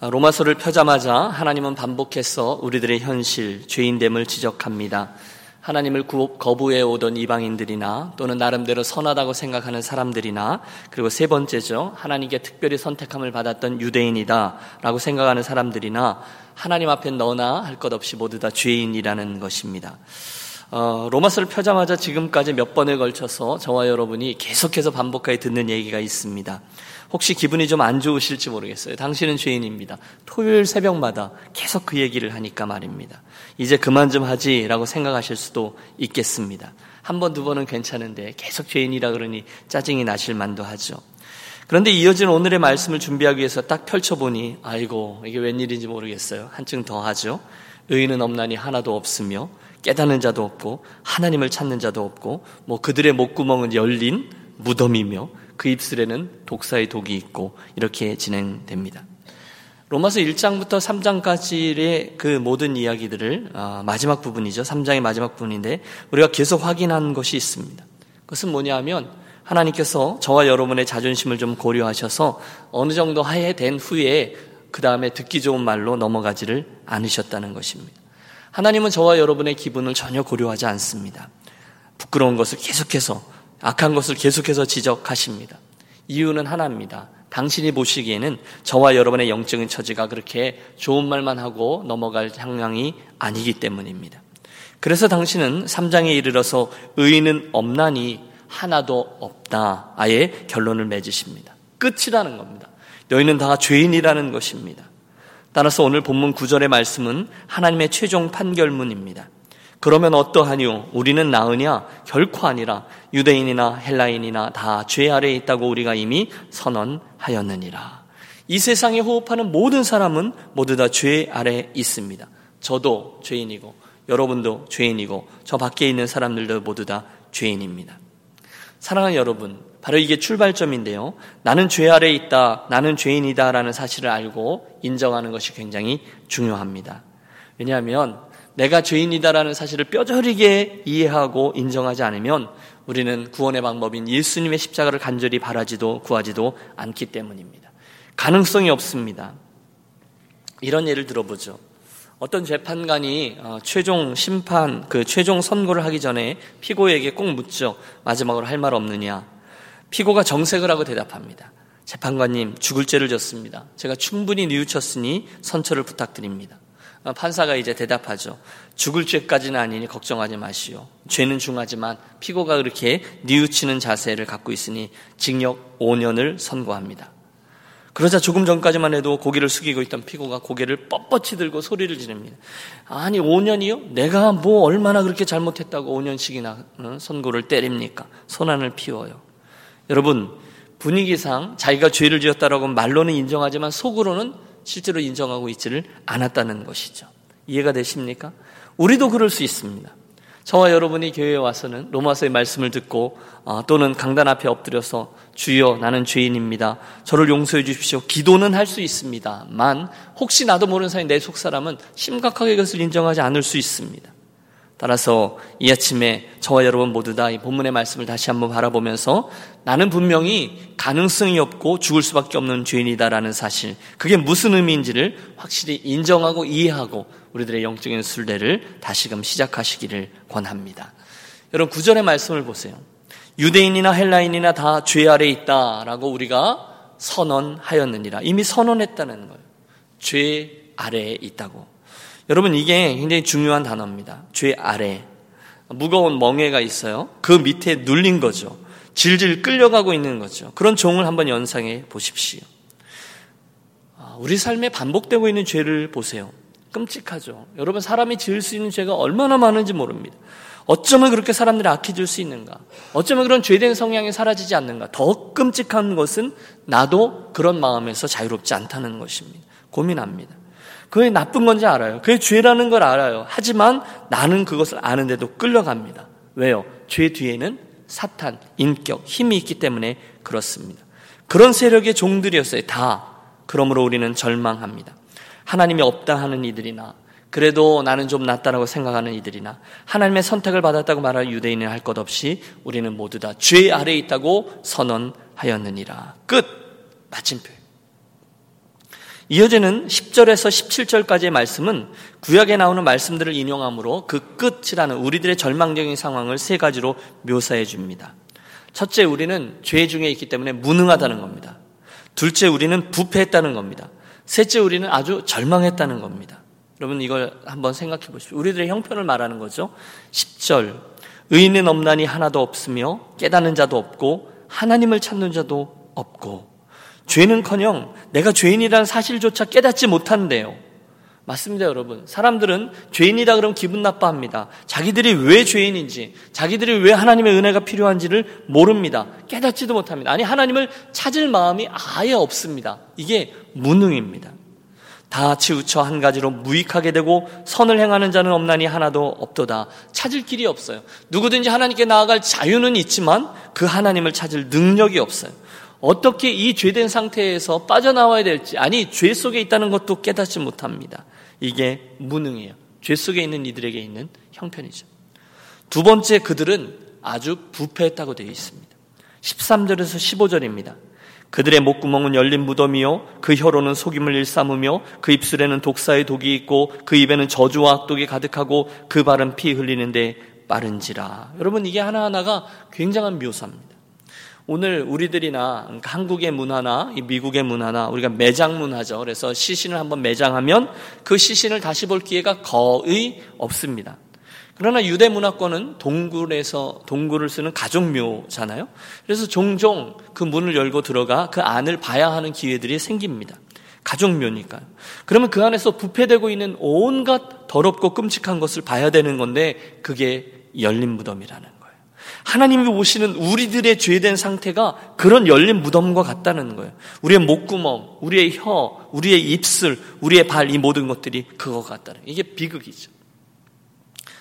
로마서를 펴자마자 하나님은 반복해서 우리들의 현실, 죄인됨을 지적합니다. 하나님을 거부해 오던 이방인들이나 또는 나름대로 선하다고 생각하는 사람들이나 그리고 세 번째죠. 하나님께 특별히 선택함을 받았던 유대인이다 라고 생각하는 사람들이나 하나님 앞에 너나 할 것 없이 모두 다 죄인이라는 것입니다. 어, 로마서를 펴자마자 지금까지 몇 번에 걸쳐서 저와 여러분이 계속해서 반복하게 듣는 얘기가 있습니다. 혹시 기분이 좀 안 좋으실지 모르겠어요. 당신은 죄인입니다. 토요일 새벽마다 계속 그 얘기를 하니까 말입니다. 이제 그만 좀 하지라고 생각하실 수도 있겠습니다. 한 번, 두 번은 괜찮은데 계속 죄인이라 그러니 짜증이 나실 만도 하죠. 그런데 이어진 오늘의 말씀을 준비하기 위해서 딱 펼쳐보니, 아이고, 이게 웬일인지 모르겠어요. 한층 더 하죠. 의인은 없나니 하나도 없으며, 깨닫는 자도 없고, 하나님을 찾는 자도 없고, 뭐 그들의 목구멍은 열린 무덤이며, 그 입술에는 독사의 독이 있고 이렇게 진행됩니다. 로마서 1장부터 3장까지의 그 모든 이야기들을 아, 마지막 부분이죠. 3장의 마지막 부분인데 우리가 계속 확인한 것이 있습니다. 그것은 뭐냐면 하나님께서 저와 여러분의 자존심을 좀 고려하셔서 어느 정도 하에 된 후에 그 다음에 듣기 좋은 말로 넘어가지를 않으셨다는 것입니다. 하나님은 저와 여러분의 기분을 전혀 고려하지 않습니다. 부끄러운 것을 계속해서 악한 것을 계속해서 지적하십니다. 이유는 하나입니다. 당신이 보시기에는 저와 여러분의 영적인 처지가 그렇게 좋은 말만 하고 넘어갈 향량이 아니기 때문입니다. 그래서 당신은 3장에 이르러서 의인은 없나니 하나도 없다. 아예 결론을 맺으십니다. 끝이라는 겁니다. 너희는 다 죄인이라는 것입니다. 따라서 오늘 본문 9절의 말씀은 하나님의 최종 판결문입니다. 그러면 어떠하뇨? 우리는 나으냐? 결코 아니라 유대인이나 헬라인이나 다 죄 아래에 있다고 우리가 이미 선언하였느니라. 이 세상에 호흡하는 모든 사람은 모두 다 죄 아래에 있습니다. 저도 죄인이고 여러분도 죄인이고 저 밖에 있는 사람들도 모두 다 죄인입니다. 사랑하는 여러분, 바로 이게 출발점인데요. 나는 죄 아래에 있다, 나는 죄인이다라는 사실을 알고 인정하는 것이 굉장히 중요합니다. 왜냐하면 내가 죄인이다라는 사실을 뼈저리게 이해하고 인정하지 않으면 우리는 구원의 방법인 예수님의 십자가를 간절히 바라지도 구하지도 않기 때문입니다. 가능성이 없습니다. 이런 예를 들어보죠. 어떤 재판관이 어, 최종 심판, 그 최종 선고를 하기 전에 피고에게 꼭 묻죠. 마지막으로 할 말 없느냐. 피고가 정색을 하고 대답합니다. 재판관님, 죽을 죄를 졌습니다. 제가 충분히 뉘우쳤으니 선처를 부탁드립니다. 어, 판사가 이제 대답하죠. 죽을 죄까지는 아니니 걱정하지 마시오. 죄는 중하지만 피고가 그렇게 뉘우치는 자세를 갖고 있으니 징역 5년을 선고합니다. 그러자 조금 전까지만 해도 고개를 숙이고 있던 피고가 고개를 뻣뻣이 들고 소리를 지릅니다. 아니 5년이요? 내가 뭐 얼마나 그렇게 잘못했다고 5년씩이나 어, 선고를 때립니까? 손안을 피워요. 여러분 분위기상 자기가 죄를 지었다라고 말로는 인정하지만 속으로는 실제로 인정하고 있지를 않았다는 것이죠. 이해가 되십니까? 우리도 그럴 수 있습니다. 저와 여러분이 교회에 와서는 로마서의 말씀을 듣고 어, 또는 강단 앞에 엎드려서 주여 나는 죄인입니다. 저를 용서해 주십시오. 기도는 할 수 있습니다만 혹시 나도 모르는 사이 내 속 사람은 심각하게 그것을 인정하지 않을 수 있습니다. 따라서 이 아침에 저와 여러분 모두 다 이 본문의 말씀을 다시 한번 바라보면서 나는 분명히 가능성이 없고 죽을 수밖에 없는 죄인이다라는 사실, 그게 무슨 의미인지를 확실히 인정하고 이해하고 우리들의 영적인 순례를 다시금 시작하시기를 권합니다. 여러분 구절의 말씀을 보세요. 유대인이나 헬라인이나 다 죄 아래 있다라고 우리가 선언하였느니라. 이미 선언했다는 거예요. 죄 아래에 있다고. 여러분 이게 굉장히 중요한 단어입니다. 죄 아래. 무거운 멍해가 있어요. 그 밑에 눌린 거죠. 질질 끌려가고 있는 거죠. 그런 종을 한번 연상해 보십시오. 아, 우리 삶에 반복되고 있는 죄를 보세요. 끔찍하죠. 여러분 사람이 지을 수 있는 죄가 얼마나 많은지 모릅니다. 어쩌면 그렇게 사람들이 악해질 수 있는가? 어쩌면 그런 죄된 성향이 사라지지 않는가? 더 끔찍한 것은 나도 그런 마음에서 자유롭지 않다는 것입니다. 고민합니다. 그게 나쁜 건지 알아요. 그게 죄라는 걸 알아요. 하지만 나는 그것을 아는데도 끌려갑니다. 왜요? 죄 뒤에는 사탄, 인격, 힘이 있기 때문에 그렇습니다. 그런 세력의 종들이었어요. 다. 그러므로 우리는 절망합니다. 하나님이 없다 하는 이들이나 그래도 나는 좀 낫다라고 생각하는 이들이나 하나님의 선택을 받았다고 말할 유대인은 할 것 없이 우리는 모두 다 죄 아래에 있다고 선언하였느니라. 끝. 마침표. 이어지는 10절에서 17절까지의 말씀은 구약에 나오는 말씀들을 인용하므로 그 끝이라는 우리들의 절망적인 상황을 세 가지로 묘사해 줍니다. 첫째, 우리는 죄 중에 있기 때문에 무능하다는 겁니다. 둘째, 우리는 부패했다는 겁니다. 셋째, 우리는 아주 절망했다는 겁니다. 여러분, 이걸 한번 생각해 보십시오. 우리들의 형편을 말하는 거죠. 10절. 의인은 없나니 하나도 없으며 깨닫는 자도 없고 하나님을 찾는 자도 없고 죄는커녕 내가 죄인이라는 사실조차 깨닫지 못한대요. 맞습니다, 여러분. 사람들은 죄인이다 그러면 기분 나빠합니다. 자기들이 왜 죄인인지, 자기들이 왜 하나님의 은혜가 필요한지를 모릅니다. 깨닫지도 못합니다. 아니, 하나님을 찾을 마음이 아예 없습니다. 이게 무능입니다. 다 치우쳐 한 가지로 무익하게 되고 선을 행하는 자는 없나니 하나도 없도다. 찾을 길이 없어요. 누구든지 하나님께 나아갈 자유는 있지만 그 하나님을 찾을 능력이 없어요. 어떻게 이 죄된 상태에서 빠져나와야 될지, 아니, 죄 속에 있다는 것도 깨닫지 못합니다. 이게 무능이에요. 죄 속에 있는 이들에게 있는 형편이죠. 두 번째, 그들은 아주 부패했다고 되어 있습니다. 13절에서 15절입니다. 그들의 목구멍은 열린 무덤이요 그 혀로는 속임을 일삼으며 그 입술에는 독사의 독이 있고 그 입에는 저주와 악독이 가득하고 그 발은 피 흘리는데 빠른지라. 여러분 이게 하나하나가 굉장한 묘사입니다. 오늘 우리들이나 한국의 문화나 미국의 문화나 우리가 매장 문화죠. 그래서 시신을 한번 매장하면 그 시신을 다시 볼 기회가 거의 없습니다. 그러나 유대 문화권은 동굴에서 동굴을 쓰는 가족묘잖아요. 그래서 종종 그 문을 열고 들어가 그 안을 봐야 하는 기회들이 생깁니다. 가족묘니까요. 그러면 그 안에서 부패되고 있는 온갖 더럽고 끔찍한 것을 봐야 되는 건데 그게 열린 무덤이라는 하나님이 보시는 우리들의 죄된 상태가 그런 열린 무덤과 같다는 거예요. 우리의 목구멍, 우리의 혀, 우리의 입술, 우리의 발, 이 모든 것들이 그거 같다는 거예요. 이게 비극이죠.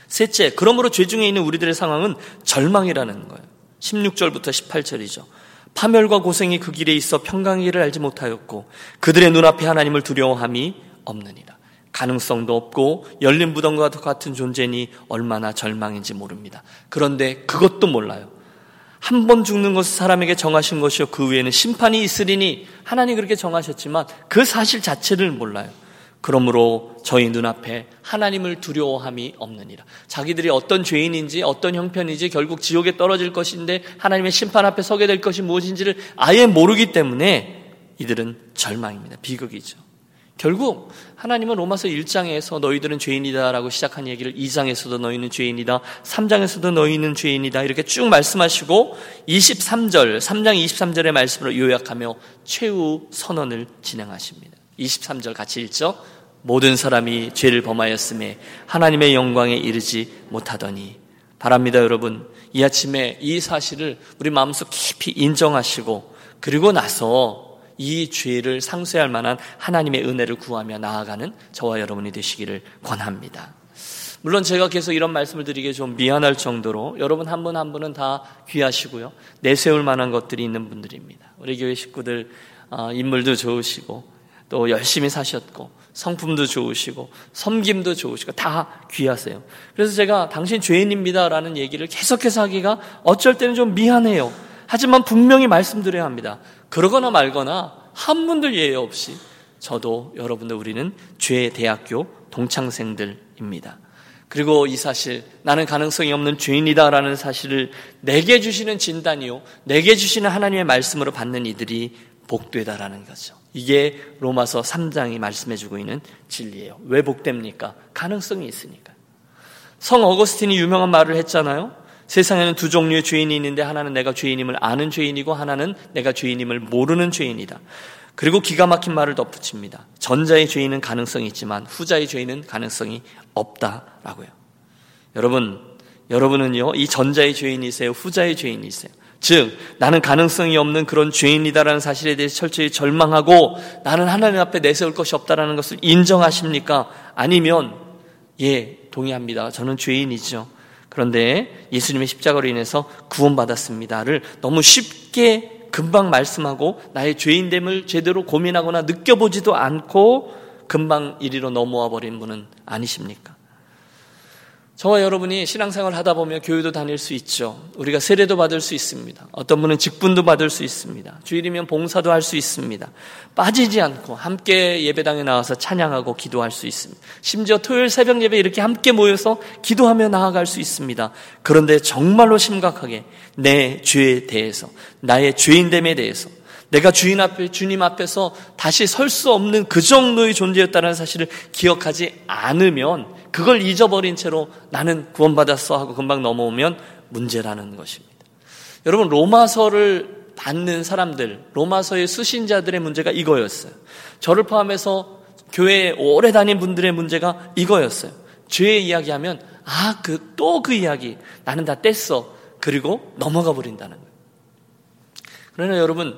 셋째, 그러므로 죄 중에 있는 우리들의 상황은 절망이라는 거예요. 16절부터 18절이죠. 파멸과 고생이 그 길에 있어 평강이를 알지 못하였고 그들의 눈앞에 하나님을 두려워함이 없느니라. 가능성도 없고 열린 무덤과 같은 존재니 얼마나 절망인지 모릅니다. 그런데 그것도 몰라요. 한 번 죽는 것을 사람에게 정하신 것이요. 그 위에는 심판이 있으리니 하나님 그렇게 정하셨지만 그 사실 자체를 몰라요. 그러므로 저희 눈앞에 하나님을 두려워함이 없느니라. 자기들이 어떤 죄인인지 어떤 형편인지 결국 지옥에 떨어질 것인데 하나님의 심판 앞에 서게 될 것이 무엇인지를 아예 모르기 때문에 이들은 절망입니다. 비극이죠. 결국 하나님은 로마서 1장에서 너희들은 죄인이다라고 시작한 얘기를 2장에서도 너희는 죄인이다, 3장에서도 너희는 죄인이다 이렇게 쭉 말씀하시고 23절, 3장 23절의 말씀으로 요약하며 최후 선언을 진행하십니다. 23절 같이 읽죠. 모든 사람이 죄를 범하였음에 하나님의 영광에 이르지 못하더니 바랍니다 여러분 이 아침에 이 사실을 우리 마음속 깊이 인정하시고 그리고 나서 이 죄를 상쇄할 만한 하나님의 은혜를 구하며 나아가는 저와 여러분이 되시기를 권합니다. 물론 제가 계속 이런 말씀을 드리기 좀 미안할 정도로 여러분 한 분 한 분은 다 귀하시고요. 내세울 만한 것들이 있는 분들입니다. 우리 교회 식구들 아, 인물도 좋으시고 또 열심히 사셨고 성품도 좋으시고 섬김도 좋으시고 다 귀하세요. 그래서 제가 당신 죄인입니다라는 얘기를 계속해서 하기가 어쩔 때는 좀 미안해요. 하지만 분명히 말씀드려야 합니다. 그러거나 말거나 한 분들 예외 없이 저도 여러분들 우리는 죄의 대학교 동창생들입니다. 그리고 이 사실 나는 가능성이 없는 죄인이다라는 사실을 내게 주시는 진단이요 내게 주시는 하나님의 말씀으로 받는 이들이 복되다라는 거죠. 이게 로마서 3장이 말씀해 주고 있는 진리예요. 왜 복됩니까? 가능성이 있으니까. 성 어거스틴이 유명한 말을 했잖아요. 세상에는 두 종류의 죄인이 있는데 하나는 내가 죄인임을 아는 죄인이고 하나는 내가 죄인임을 모르는 죄인이다. 그리고 기가 막힌 말을 덧붙입니다. 전자의 죄인은 가능성이 있지만 후자의 죄인은 가능성이 없다라고요. 여러분, 여러분은요, 이 전자의 죄인이세요? 후자의 죄인이세요? 즉, 나는 가능성이 없는 그런 죄인이다라는 사실에 대해서 철저히 절망하고 나는 하나님 앞에 내세울 것이 없다라는 것을 인정하십니까? 아니면, 예, 동의합니다. 저는 죄인이죠. 그런데 예수님의 십자가로 인해서 구원받았습니다를 너무 쉽게 금방 말씀하고 나의 죄인됨을 제대로 고민하거나 느껴보지도 않고 금방 이리로 넘어와 버린 분은 아니십니까? 저와 여러분이 신앙생활 하다 보면 교회도 다닐 수 있죠. 우리가 세례도 받을 수 있습니다. 어떤 분은 직분도 받을 수 있습니다. 주일이면 봉사도 할 수 있습니다. 빠지지 않고 함께 예배당에 나와서 찬양하고 기도할 수 있습니다. 심지어 토요일 새벽 예배 이렇게 함께 모여서 기도하며 나아갈 수 있습니다. 그런데 정말로 심각하게 내 죄에 대해서, 나의 죄인됨에 대해서, 내가 주인 앞에, 주님 앞에서 다시 설 수 없는 그 정도의 존재였다는 사실을 기억하지 않으면 그걸 잊어버린 채로 나는 구원받았어 하고 금방 넘어오면 문제라는 것입니다. 여러분, 로마서를 받는 사람들, 로마서의 수신자들의 문제가 이거였어요. 저를 포함해서 교회에 오래 다닌 분들의 문제가 이거였어요. 죄 이야기하면, 아, 그, 또 그 이야기. 나는 다 뗐어. 그리고 넘어가 버린다는 거예요. 그러나 여러분,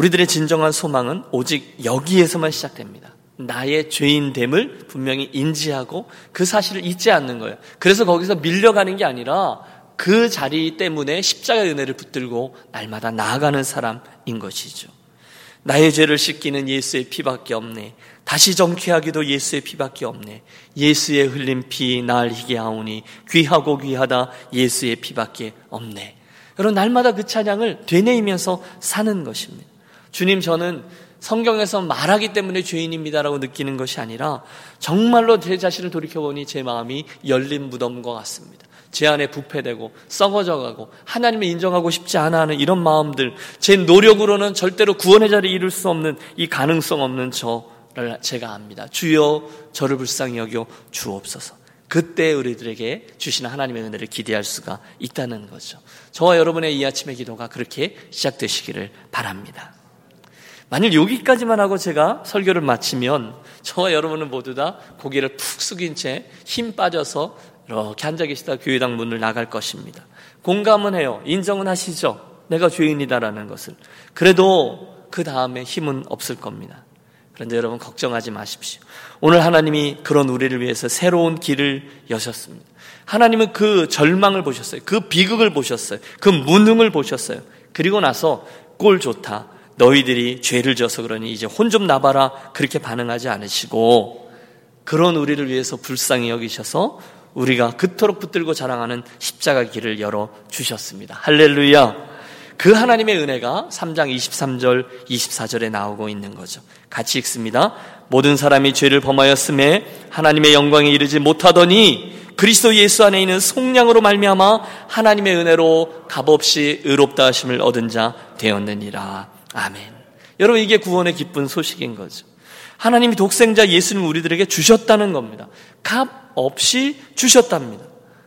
우리들의 진정한 소망은 오직 여기에서만 시작됩니다. 나의 죄인됨을 분명히 인지하고 그 사실을 잊지 않는 거예요. 그래서 거기서 밀려가는 게 아니라 그 자리 때문에 십자가의 은혜를 붙들고 날마다 나아가는 사람인 것이죠. 나의 죄를 씻기는 예수의 피밖에 없네. 다시 정취하기도 예수의 피밖에 없네. 예수의 흘린 피 날 희게 하오니 귀하고 귀하다 예수의 피밖에 없네. 여러분 날마다 그 찬양을 되뇌이면서 사는 것입니다. 주님 저는 성경에서 말하기 때문에 죄인입니다라고 느끼는 것이 아니라 정말로 제 자신을 돌이켜보니 제 마음이 열린 무덤과 같습니다. 제 안에 부패되고 썩어져가고 하나님을 인정하고 싶지 않아 하는 이런 마음들 제 노력으로는 절대로 구원의 자리에 이룰 수 없는 이 가능성 없는 저를 제가 압니다. 주여 저를 불쌍히 여겨 주옵소서. 그때 우리들에게 주시는 하나님의 은혜를 기대할 수가 있다는 거죠. 저와 여러분의 이 아침의 기도가 그렇게 시작되시기를 바랍니다. 만일 여기까지만 하고 제가 설교를 마치면 저와 여러분은 모두 다 고개를 푹 숙인 채 힘 빠져서 이렇게 앉아 계시다 교회당 문을 나갈 것입니다. 공감은 해요. 인정은 하시죠. 내가 죄인이다라는 것을. 그래도 그 다음에 힘은 없을 겁니다. 그런데 여러분 걱정하지 마십시오. 오늘 하나님이 그런 우리를 위해서 새로운 길을 여셨습니다. 하나님은 그 절망을 보셨어요. 그 비극을 보셨어요. 그 무능을 보셨어요. 그리고 나서 꼴 좋다. 너희들이 죄를 져서 그러니 이제 혼 좀 나봐라 그렇게 반응하지 않으시고 그런 우리를 위해서 불쌍히 여기셔서 우리가 그토록 붙들고 자랑하는 십자가 길을 열어 주셨습니다. 할렐루야. 그 하나님의 은혜가 3장 23절, 24절에 나오고 있는 거죠. 같이 읽습니다. 모든 사람이 죄를 범하였음에 하나님의 영광에 이르지 못하더니 그리스도 예수 안에 있는 속량으로 말미암아 하나님의 은혜로 값없이 의롭다 하심을 얻은 자 되었느니라. 아멘. 여러분 이게 구원의 기쁜 소식인 거죠. 하나님이 독생자 예수님 우리들에게 주셨다는 겁니다. 값 없이 주셨답니다.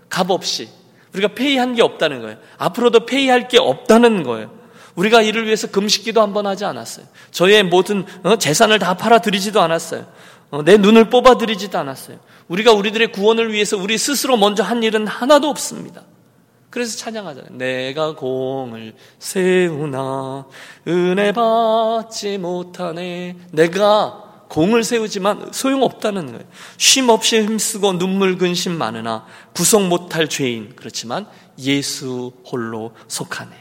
값 없이. 우리가 페이한 게 없다는 거예요. 앞으로도 페이할 게 없다는 거예요. 우리가 이를 위해서 금식기도 한 번 하지 않았어요. 저의 모든 어, 재산을 다 팔아드리지도 않았어요. 어, 내 눈을 뽑아드리지도 않았어요. 우리가 우리들의 구원을 위해서 우리 스스로 먼저 한 일은 하나도 없습니다. 그래서 찬양하잖아요. 내가 공을 세우나 은혜 받지 못하네. 내가 공을 세우지만 소용없다는 거예요. 쉼 없이 힘쓰고 눈물 근심 많으나 구속 못할 죄인. 그렇지만 예수 홀로 속하네.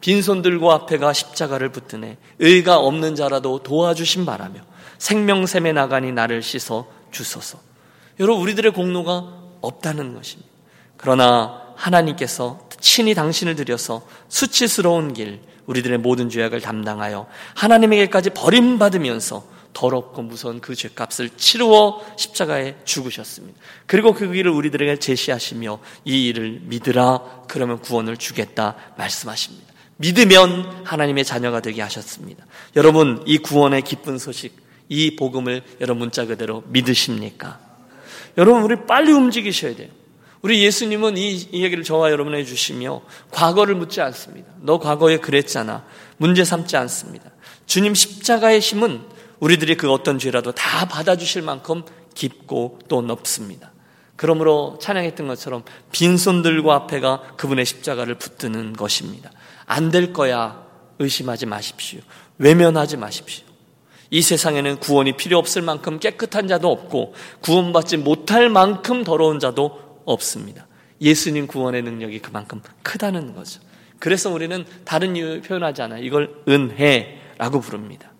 빈손 들고 앞에가 십자가를 붙드네. 의가 없는 자라도 도와주신 바라며 생명샘에 나가니 나를 씻어 주소서. 여러분 우리들의 공로가 없다는 것입니다. 그러나 하나님께서 친히 당신을 들여서 수치스러운 길, 우리들의 모든 죄악을 담당하여 하나님에게까지 버림받으면서 더럽고 무서운 그 죄값을 치루어 십자가에 죽으셨습니다. 그리고 그 길을 우리들에게 제시하시며 이 일을 믿으라 그러면 구원을 주겠다 말씀하십니다. 믿으면 하나님의 자녀가 되게 하셨습니다. 여러분 이 구원의 기쁜 소식, 이 복음을 여러분 문자 그대로 믿으십니까? 여러분 우리 빨리 움직이셔야 돼요. 우리 예수님은 이, 이 얘기를 저와 여러분에게 주시며 과거를 묻지 않습니다. 너 과거에 그랬잖아. 문제 삼지 않습니다. 주님 십자가의 힘은 우리들이 그 어떤 죄라도 다 받아주실 만큼 깊고 또 넓습니다. 그러므로 찬양했던 것처럼 빈손들과 앞에가 그분의 십자가를 붙드는 것입니다. 안 될 거야 의심하지 마십시오. 외면하지 마십시오. 이 세상에는 구원이 필요 없을 만큼 깨끗한 자도 없고 구원받지 못할 만큼 더러운 자도 없습니다. 예수님 구원의 능력이 그만큼 크다는 거죠. 그래서 우리는 다른 이유 표현하지 않아요. 이걸 은혜라고 부릅니다.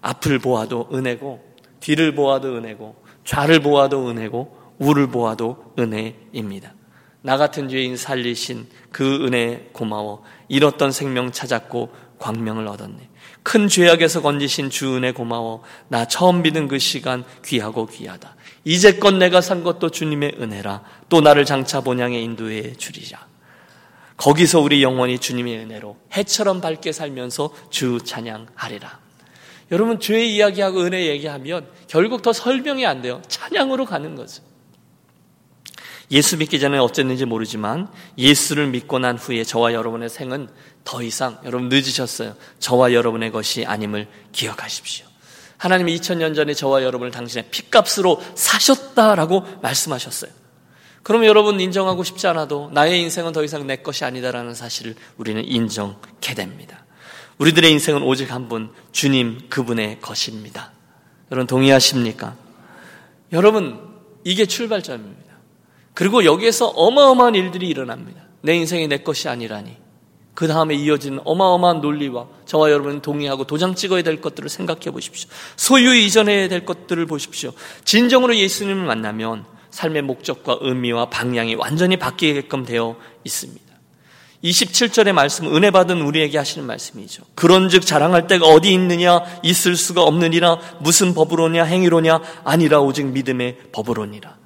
앞을 보아도 은혜고, 뒤를 보아도 은혜고, 좌를 보아도 은혜고, 우를 보아도 은혜입니다. 나 같은 죄인 살리신 그 은혜 고마워. 잃었던 생명 찾았고 광명을 얻었네. 큰 죄악에서 건지신 주 은혜 고마워. 나 처음 믿은 그 시간 귀하고 귀하다. 이제껏 내가 산 것도 주님의 은혜라. 또 나를 장차 본향에 인도해 주리라. 거기서 우리 영원히 주님의 은혜로 해처럼 밝게 살면서 주 찬양하리라. 여러분 죄 이야기하고 은혜 얘기하면 결국 더 설명이 안 돼요. 찬양으로 가는 거죠. 예수 믿기 전에 어쨌는지 모르지만 예수를 믿고 난 후에 저와 여러분의 생은 더 이상 여러분 늦으셨어요. 저와 여러분의 것이 아님을 기억하십시오. 하나님이 2000년 전에 저와 여러분을 당신의 핏값으로 사셨다라고 말씀하셨어요. 그럼 여러분 인정하고 싶지 않아도 나의 인생은 더 이상 내 것이 아니다라는 사실을 우리는 인정케 됩니다. 우리들의 인생은 오직 한 분, 주님 그분의 것입니다. 여러분 동의하십니까? 여러분, 이게 출발점입니다. 그리고 여기에서 어마어마한 일들이 일어납니다. 내 인생이 내 것이 아니라니. 그 다음에 이어지는 어마어마한 논리와 저와 여러분 동의하고 도장 찍어야 될 것들을 생각해 보십시오. 소유 이전해야 될 것들을 보십시오. 진정으로 예수님을 만나면 삶의 목적과 의미와 방향이 완전히 바뀌게끔 되어 있습니다. 27절의 말씀 은혜 받은 우리에게 하시는 말씀이죠. 그런 즉 자랑할 때가 어디 있느냐 있을 수가 없느니라 무슨 법으로냐 행위로냐 아니라 오직 믿음의 법으로니라.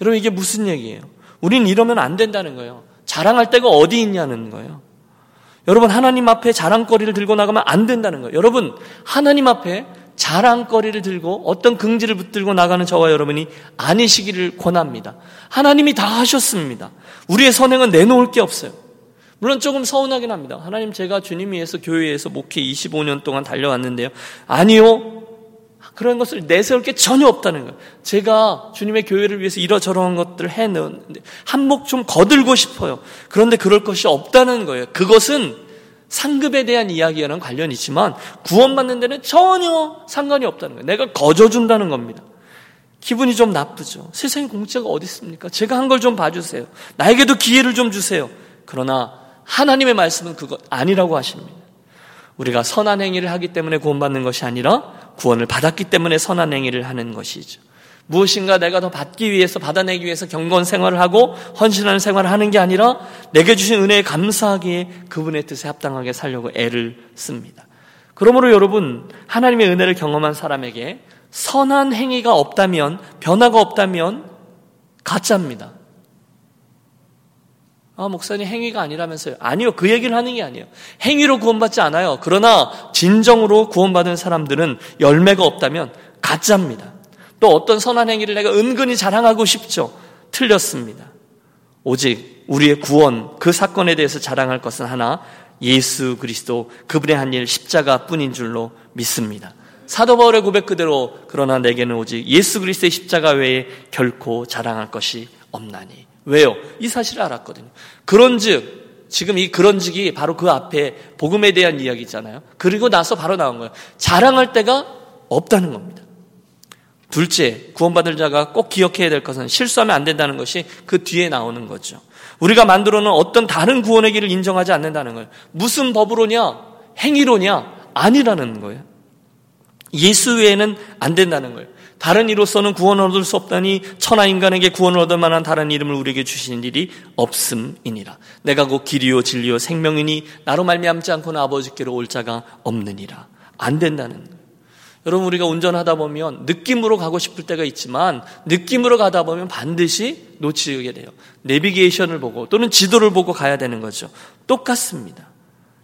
여러분 이게 무슨 얘기예요? 우린 이러면 안 된다는 거예요. 자랑할 때가 어디 있냐는 거예요. 여러분 하나님 앞에 자랑거리를 들고 나가면 안 된다는 거예요. 여러분 하나님 앞에 자랑거리를 들고 어떤 긍지를 붙들고 나가는 저와 여러분이 아니시기를 권합니다. 하나님이 다 하셨습니다. 우리의 선행은 내놓을 게 없어요. 물론 조금 서운하긴 합니다. 하나님 제가 주님 위해서 교회에서 목회 25년 동안 달려왔는데요. 아니요. 그런 것을 내세울 게 전혀 없다는 거예요. 제가 주님의 교회를 위해서 이러저러한 것들을 해놓는데 한몫 좀 거들고 싶어요. 그런데 그럴 것이 없다는 거예요. 그것은 상급에 대한 이야기와는 관련이 있지만 구원받는 데는 전혀 상관이 없다는 거예요. 내가 거저준다는 겁니다. 기분이 좀 나쁘죠. 세상에 공짜가 어디 있습니까? 제가 한 걸 좀 봐주세요. 나에게도 기회를 좀 주세요. 그러나 하나님의 말씀은 그것 아니라고 하십니다. 우리가 선한 행위를 하기 때문에 구원받는 것이 아니라 구원을 받았기 때문에 선한 행위를 하는 것이죠. 무엇인가 내가 더 받기 위해서 받아내기 위해서 경건 생활을 하고 헌신하는 생활을 하는 게 아니라 내게 주신 은혜에 감사하기에 그분의 뜻에 합당하게 살려고 애를 씁니다. 그러므로 여러분 하나님의 은혜를 경험한 사람에게 선한 행위가 없다면 변화가 없다면 가짜입니다. 아, 목사님 행위가 아니라면서요. 아니요. 그 얘기를 하는 게 아니에요. 행위로 구원받지 않아요. 그러나 진정으로 구원받은 사람들은 열매가 없다면 가짜입니다. 또 어떤 선한 행위를 내가 은근히 자랑하고 싶죠. 틀렸습니다. 오직 우리의 구원, 그 사건에 대해서 자랑할 것은 하나, 예수 그리스도 그분의 한 일 십자가 뿐인 줄로 믿습니다. 사도 바울의 고백 그대로 그러나 내게는 오직 예수 그리스도의 십자가 외에 결코 자랑할 것이 없나니. 왜요? 이 사실을 알았거든요. 그런즉 지금 이 그런즉이 바로 그 앞에 복음에 대한 이야기잖아요. 그리고 나서 바로 나온 거예요. 자랑할 때가 없다는 겁니다. 둘째, 구원받을 자가 꼭 기억해야 될 것은 실수하면 안 된다는 것이 그 뒤에 나오는 거죠. 우리가 만들어 놓은 어떤 다른 구원의 길을 인정하지 않는다는 거예요. 무슨 법으로냐? 행위로냐? 아니라는 거예요. 예수 외에는 안 된다는 거예요. 다른 이로서는 구원을 얻을 수 없다니 천하 인간에게 구원을 얻을 만한 다른 이름을 우리에게 주시는 일이 없음이니라. 내가 곧 길이요 진리요 생명이니 나로 말미암지 않고는 아버지께로 올 자가 없느니라. 안 된다는. 여러분 우리가 운전하다 보면 느낌으로 가고 싶을 때가 있지만 느낌으로 가다 보면 반드시 놓치게 돼요. 내비게이션을 보고 또는 지도를 보고 가야 되는 거죠. 똑같습니다.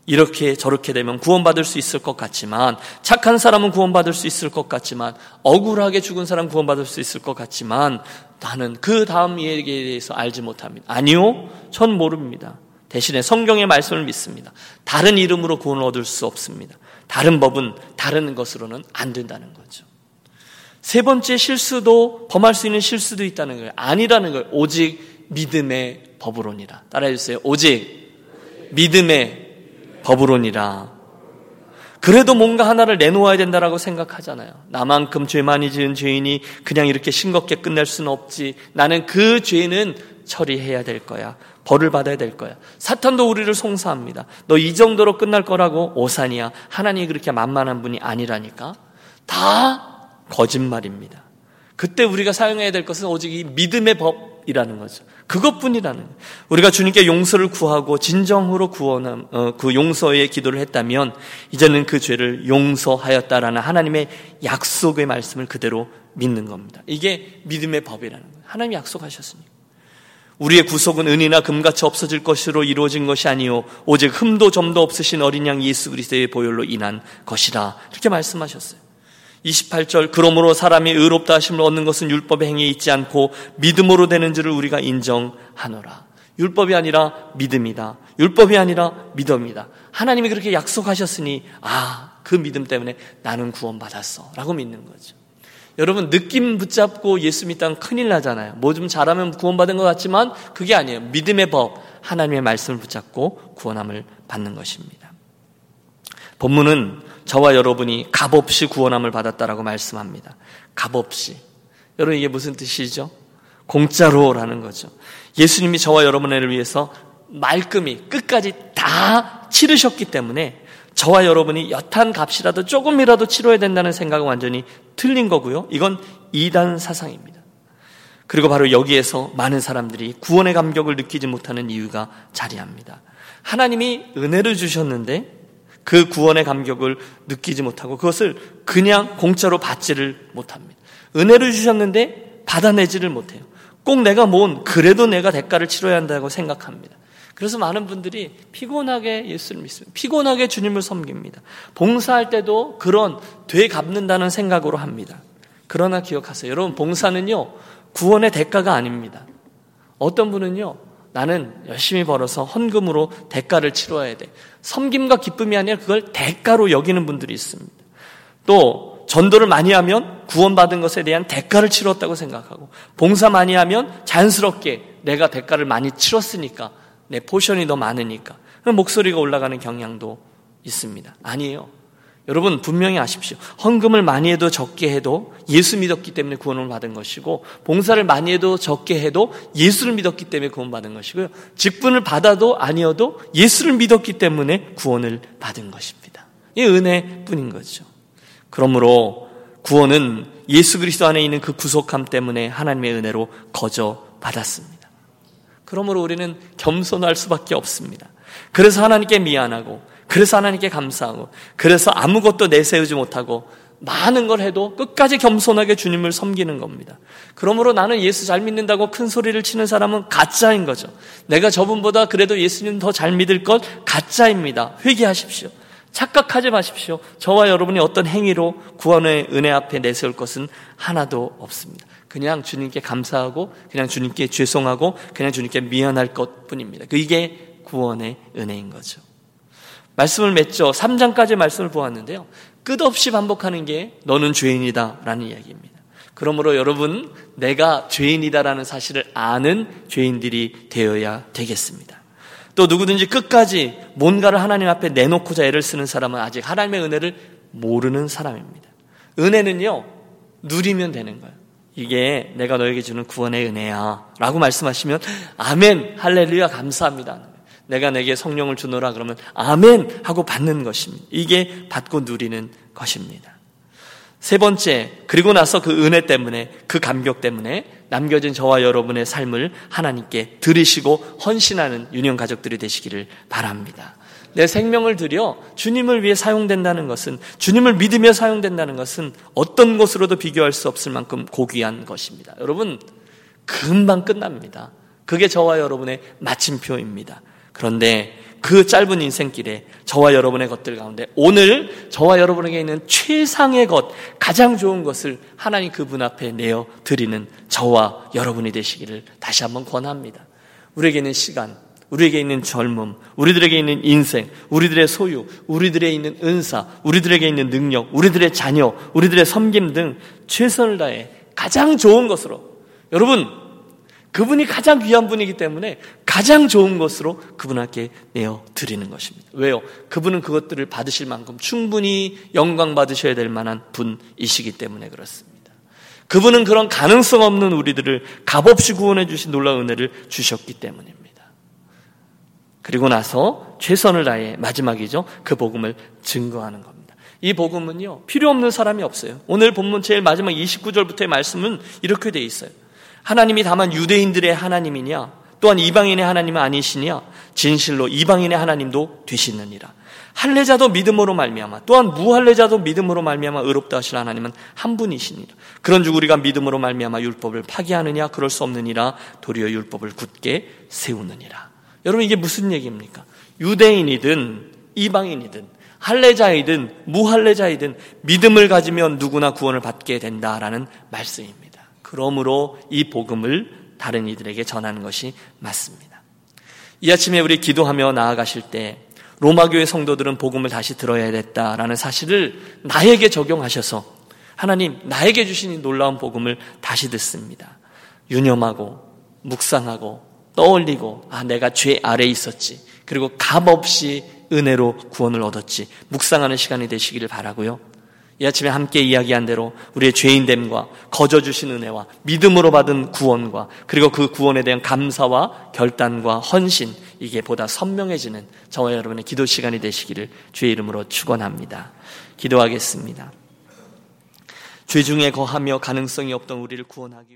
이렇게 저렇게 되면 구원받을 수 있을 것 같지만 착한 사람은 구원받을 수 있을 것 같지만 억울하게 죽은 사람 구원받을 수 있을 것 같지만 나는 그 다음 얘기에 대해서 알지 못합니다. 아니요. 전 모릅니다. 대신에 성경의 말씀을 믿습니다. 다른 이름으로 구원을 얻을 수 없습니다. 다른 법은 다른 것으로는 안 된다는 거죠. 세 번째 실수도 범할 수 있는 실수도 있다는 거예요. 아니라는 거예요. 오직 믿음의 법으로니라. 따라해 주세요. 오직 믿음의 법으로니라. 그래도 뭔가 하나를 내놓아야 된다라고 생각하잖아요. 나만큼 죄 많이 지은 죄인이 그냥 이렇게 싱겁게 끝낼 수는 없지. 나는 그 죄는 처리해야 될 거야. 벌을 받아야 될 거야. 사탄도 우리를 송사합니다. 너 이 정도로 끝날 거라고 오산이야. 하나님이 그렇게 만만한 분이 아니라니까. 다 거짓말입니다. 그때 우리가 사용해야 될 것은 오직 이 믿음의 법이라는 거죠. 그것뿐이라는 거예요. 우리가 주님께 용서를 구하고 진정으로 구원함, 어, 그 용서의 기도를 했다면 이제는 그 죄를 용서하였다라는 하나님의 약속의 말씀을 그대로 믿는 겁니다. 이게 믿음의 법이라는 거예요. 하나님이 약속하셨으니까. 우리의 구속은 은이나 금같이 없어질 것으로 이루어진 것이 아니요 오직 흠도 점도 없으신 어린 양 예수 그리스도의 보혈로 인한 것이라 이렇게 말씀하셨어요. 28절 그러므로 사람이 의롭다 하심을 얻는 것은 율법의 행위에 있지 않고 믿음으로 되는 줄을 우리가 인정하노라. 율법이 아니라 믿음이다. 율법이 아니라 믿음이다. 하나님이 그렇게 약속하셨으니 아, 그 믿음 때문에 나는 구원받았어. 라고 믿는 거죠. 여러분 느낌 붙잡고 예수 믿다면 큰일 나잖아요. 뭐 좀 잘하면 구원받은 것 같지만 그게 아니에요. 믿음의 법, 하나님의 말씀을 붙잡고 구원함을 받는 것입니다. 본문은 저와 여러분이 값없이 구원함을 받았다라고 말씀합니다. 값없이. 여러분 이게 무슨 뜻이죠? 공짜로라는 거죠. 예수님이 저와 여러분을 위해서 말끔히 끝까지 다 치르셨기 때문에 저와 여러분이 여탄 값이라도 조금이라도 치러야 된다는 생각은 완전히 틀린 거고요. 이건 이단 사상입니다. 그리고 바로 여기에서 많은 사람들이 구원의 감격을 느끼지 못하는 이유가 자리합니다. 하나님이 은혜를 주셨는데 그 구원의 감격을 느끼지 못하고 그것을 그냥 공짜로 받지를 못합니다. 은혜를 주셨는데 받아내지를 못해요. 꼭 내가 뭔 그래도 내가 대가를 치러야 한다고 생각합니다. 그래서 많은 분들이 피곤하게 예수를 믿습니다. 피곤하게 주님을 섬깁니다. 봉사할 때도 그런 되 갚는다는 생각으로 합니다. 그러나 기억하세요. 여러분, 봉사는요, 구원의 대가가 아닙니다. 어떤 분은요, 나는 열심히 벌어서 헌금으로 대가를 치러야 돼. 섬김과 기쁨이 아니라 그걸 대가로 여기는 분들이 있습니다. 또 전도를 많이 하면 구원받은 것에 대한 대가를 치렀다고 생각하고 봉사 많이 하면 자연스럽게 내가 대가를 많이 치렀으니까 내 포션이 더 많으니까 목소리가 올라가는 경향도 있습니다. 아니에요. 여러분 분명히 아십시오. 헌금을 많이 해도 적게 해도 예수 믿었기 때문에 구원을 받은 것이고 봉사를 많이 해도 적게 해도 예수를 믿었기 때문에 구원 받은 것이고요. 직분을 받아도 아니어도 예수를 믿었기 때문에 구원을 받은 것입니다. 이 은혜뿐인 거죠. 그러므로 구원은 예수 그리스도 안에 있는 그 구속함 때문에 하나님의 은혜로 거저 받았습니다. 그러므로 우리는 겸손할 수밖에 없습니다. 그래서 하나님께 미안하고 그래서 하나님께 감사하고 그래서 아무것도 내세우지 못하고 많은 걸 해도 끝까지 겸손하게 주님을 섬기는 겁니다. 그러므로 나는 예수 잘 믿는다고 큰 소리를 치는 사람은 가짜인 거죠. 내가 저분보다 그래도 예수님 더 잘 믿을 것 가짜입니다. 회개하십시오. 착각하지 마십시오. 저와 여러분이 어떤 행위로 구원의 은혜 앞에 내세울 것은 하나도 없습니다. 그냥 주님께 감사하고 그냥 주님께 죄송하고 그냥 주님께 미안할 것 뿐입니다. 이게 구원의 은혜인 거죠. 말씀을 맺죠. 3장까지 말씀을 보았는데요. 끝없이 반복하는 게 너는 죄인이다 라는 이야기입니다. 그러므로 여러분, 내가 죄인이다라는 사실을 아는 죄인들이 되어야 되겠습니다. 또 누구든지 끝까지 뭔가를 하나님 앞에 내놓고자 애를 쓰는 사람은 아직 하나님의 은혜를 모르는 사람입니다. 은혜는요, 누리면 되는 거예요. 이게 내가 너에게 주는 구원의 은혜야. 라고 말씀하시면, 아멘, 할렐루야, 감사합니다. 내가 내게 성령을 주노라 그러면 아멘 하고 받는 것입니다. 이게 받고 누리는 것입니다. 세 번째, 그리고 나서 그 은혜 때문에, 그 감격 때문에 남겨진 저와 여러분의 삶을 하나님께 들으시고 헌신하는 유년 가족들이 되시기를 바랍니다. 내 생명을 들여 주님을 위해 사용된다는 것은, 주님을 믿으며 사용된다는 것은 어떤 것으로도 비교할 수 없을 만큼 고귀한 것입니다. 여러분, 금방 끝납니다. 그게 저와 여러분의 마침표입니다. 그런데 그 짧은 인생길에 저와 여러분의 것들 가운데 오늘 저와 여러분에게 있는 최상의 것, 가장 좋은 것을 하나님 그분 앞에 내어 드리는 저와 여러분이 되시기를 다시 한번 권합니다. 우리에게 있는 시간, 우리에게 있는 젊음, 우리들에게 있는 인생, 우리들의 소유, 우리들의 있는 은사, 우리들에게 있는 능력, 우리들의 자녀, 우리들의 섬김 등 최선을 다해 가장 좋은 것으로 여러분 그분이 가장 귀한 분이기 때문에 가장 좋은 것으로 그분께 내어 드리는 것입니다. 왜요? 그분은 그것들을 받으실 만큼 충분히 영광 받으셔야 될 만한 분이시기 때문에 그렇습니다. 그분은 그런 가능성 없는 우리들을 값없이 구원해 주신 놀라운 은혜를 주셨기 때문입니다. 그리고 나서 최선을 다해 마지막이죠. 그 복음을 증거하는 겁니다. 이 복음은요, 필요 없는 사람이 없어요. 오늘 본문 제일 마지막 29절부터의 말씀은 이렇게 돼 있어요. 하나님이 다만 유대인들의 하나님이냐, 또한 이방인의 하나님은 아니시냐, 진실로 이방인의 하나님도 되시느니라. 할례자도 믿음으로 말미암아 또한 무할례자도 믿음으로 말미암아 의롭다 하실 하나님은 한 분이시니라. 그런즉 우리가 믿음으로 말미암아 율법을 파기하느냐 그럴 수 없느니라 도리어 율법을 굳게 세우느니라. 여러분 이게 무슨 얘기입니까? 유대인이든 이방인이든 할례자이든 무할례자이든 믿음을 가지면 누구나 구원을 받게 된다라는 말씀입니다. 그러므로 이 복음을 다른 이들에게 전하는 것이 맞습니다. 이 아침에 우리 기도하며 나아가실 때 로마 교회 성도들은 복음을 다시 들어야 됐다라는 사실을 나에게 적용하셔서 하나님 나에게 주신 이 놀라운 복음을 다시 듣습니다. 유념하고 묵상하고 떠올리고 아 내가 죄 아래 있었지. 그리고 값 없이 은혜로 구원을 얻었지. 묵상하는 시간이 되시기를 바라고요. 이 아침에 함께 이야기한 대로 우리의 죄인됨과 거저 주신 은혜와 믿음으로 받은 구원과 그리고 그 구원에 대한 감사와 결단과 헌신 이게 보다 선명해지는 저와 여러분의 기도 시간이 되시기를 주의 이름으로 축원합니다. 기도하겠습니다. 죄 중에 거하며 가능성이 없던 우리를 구원하기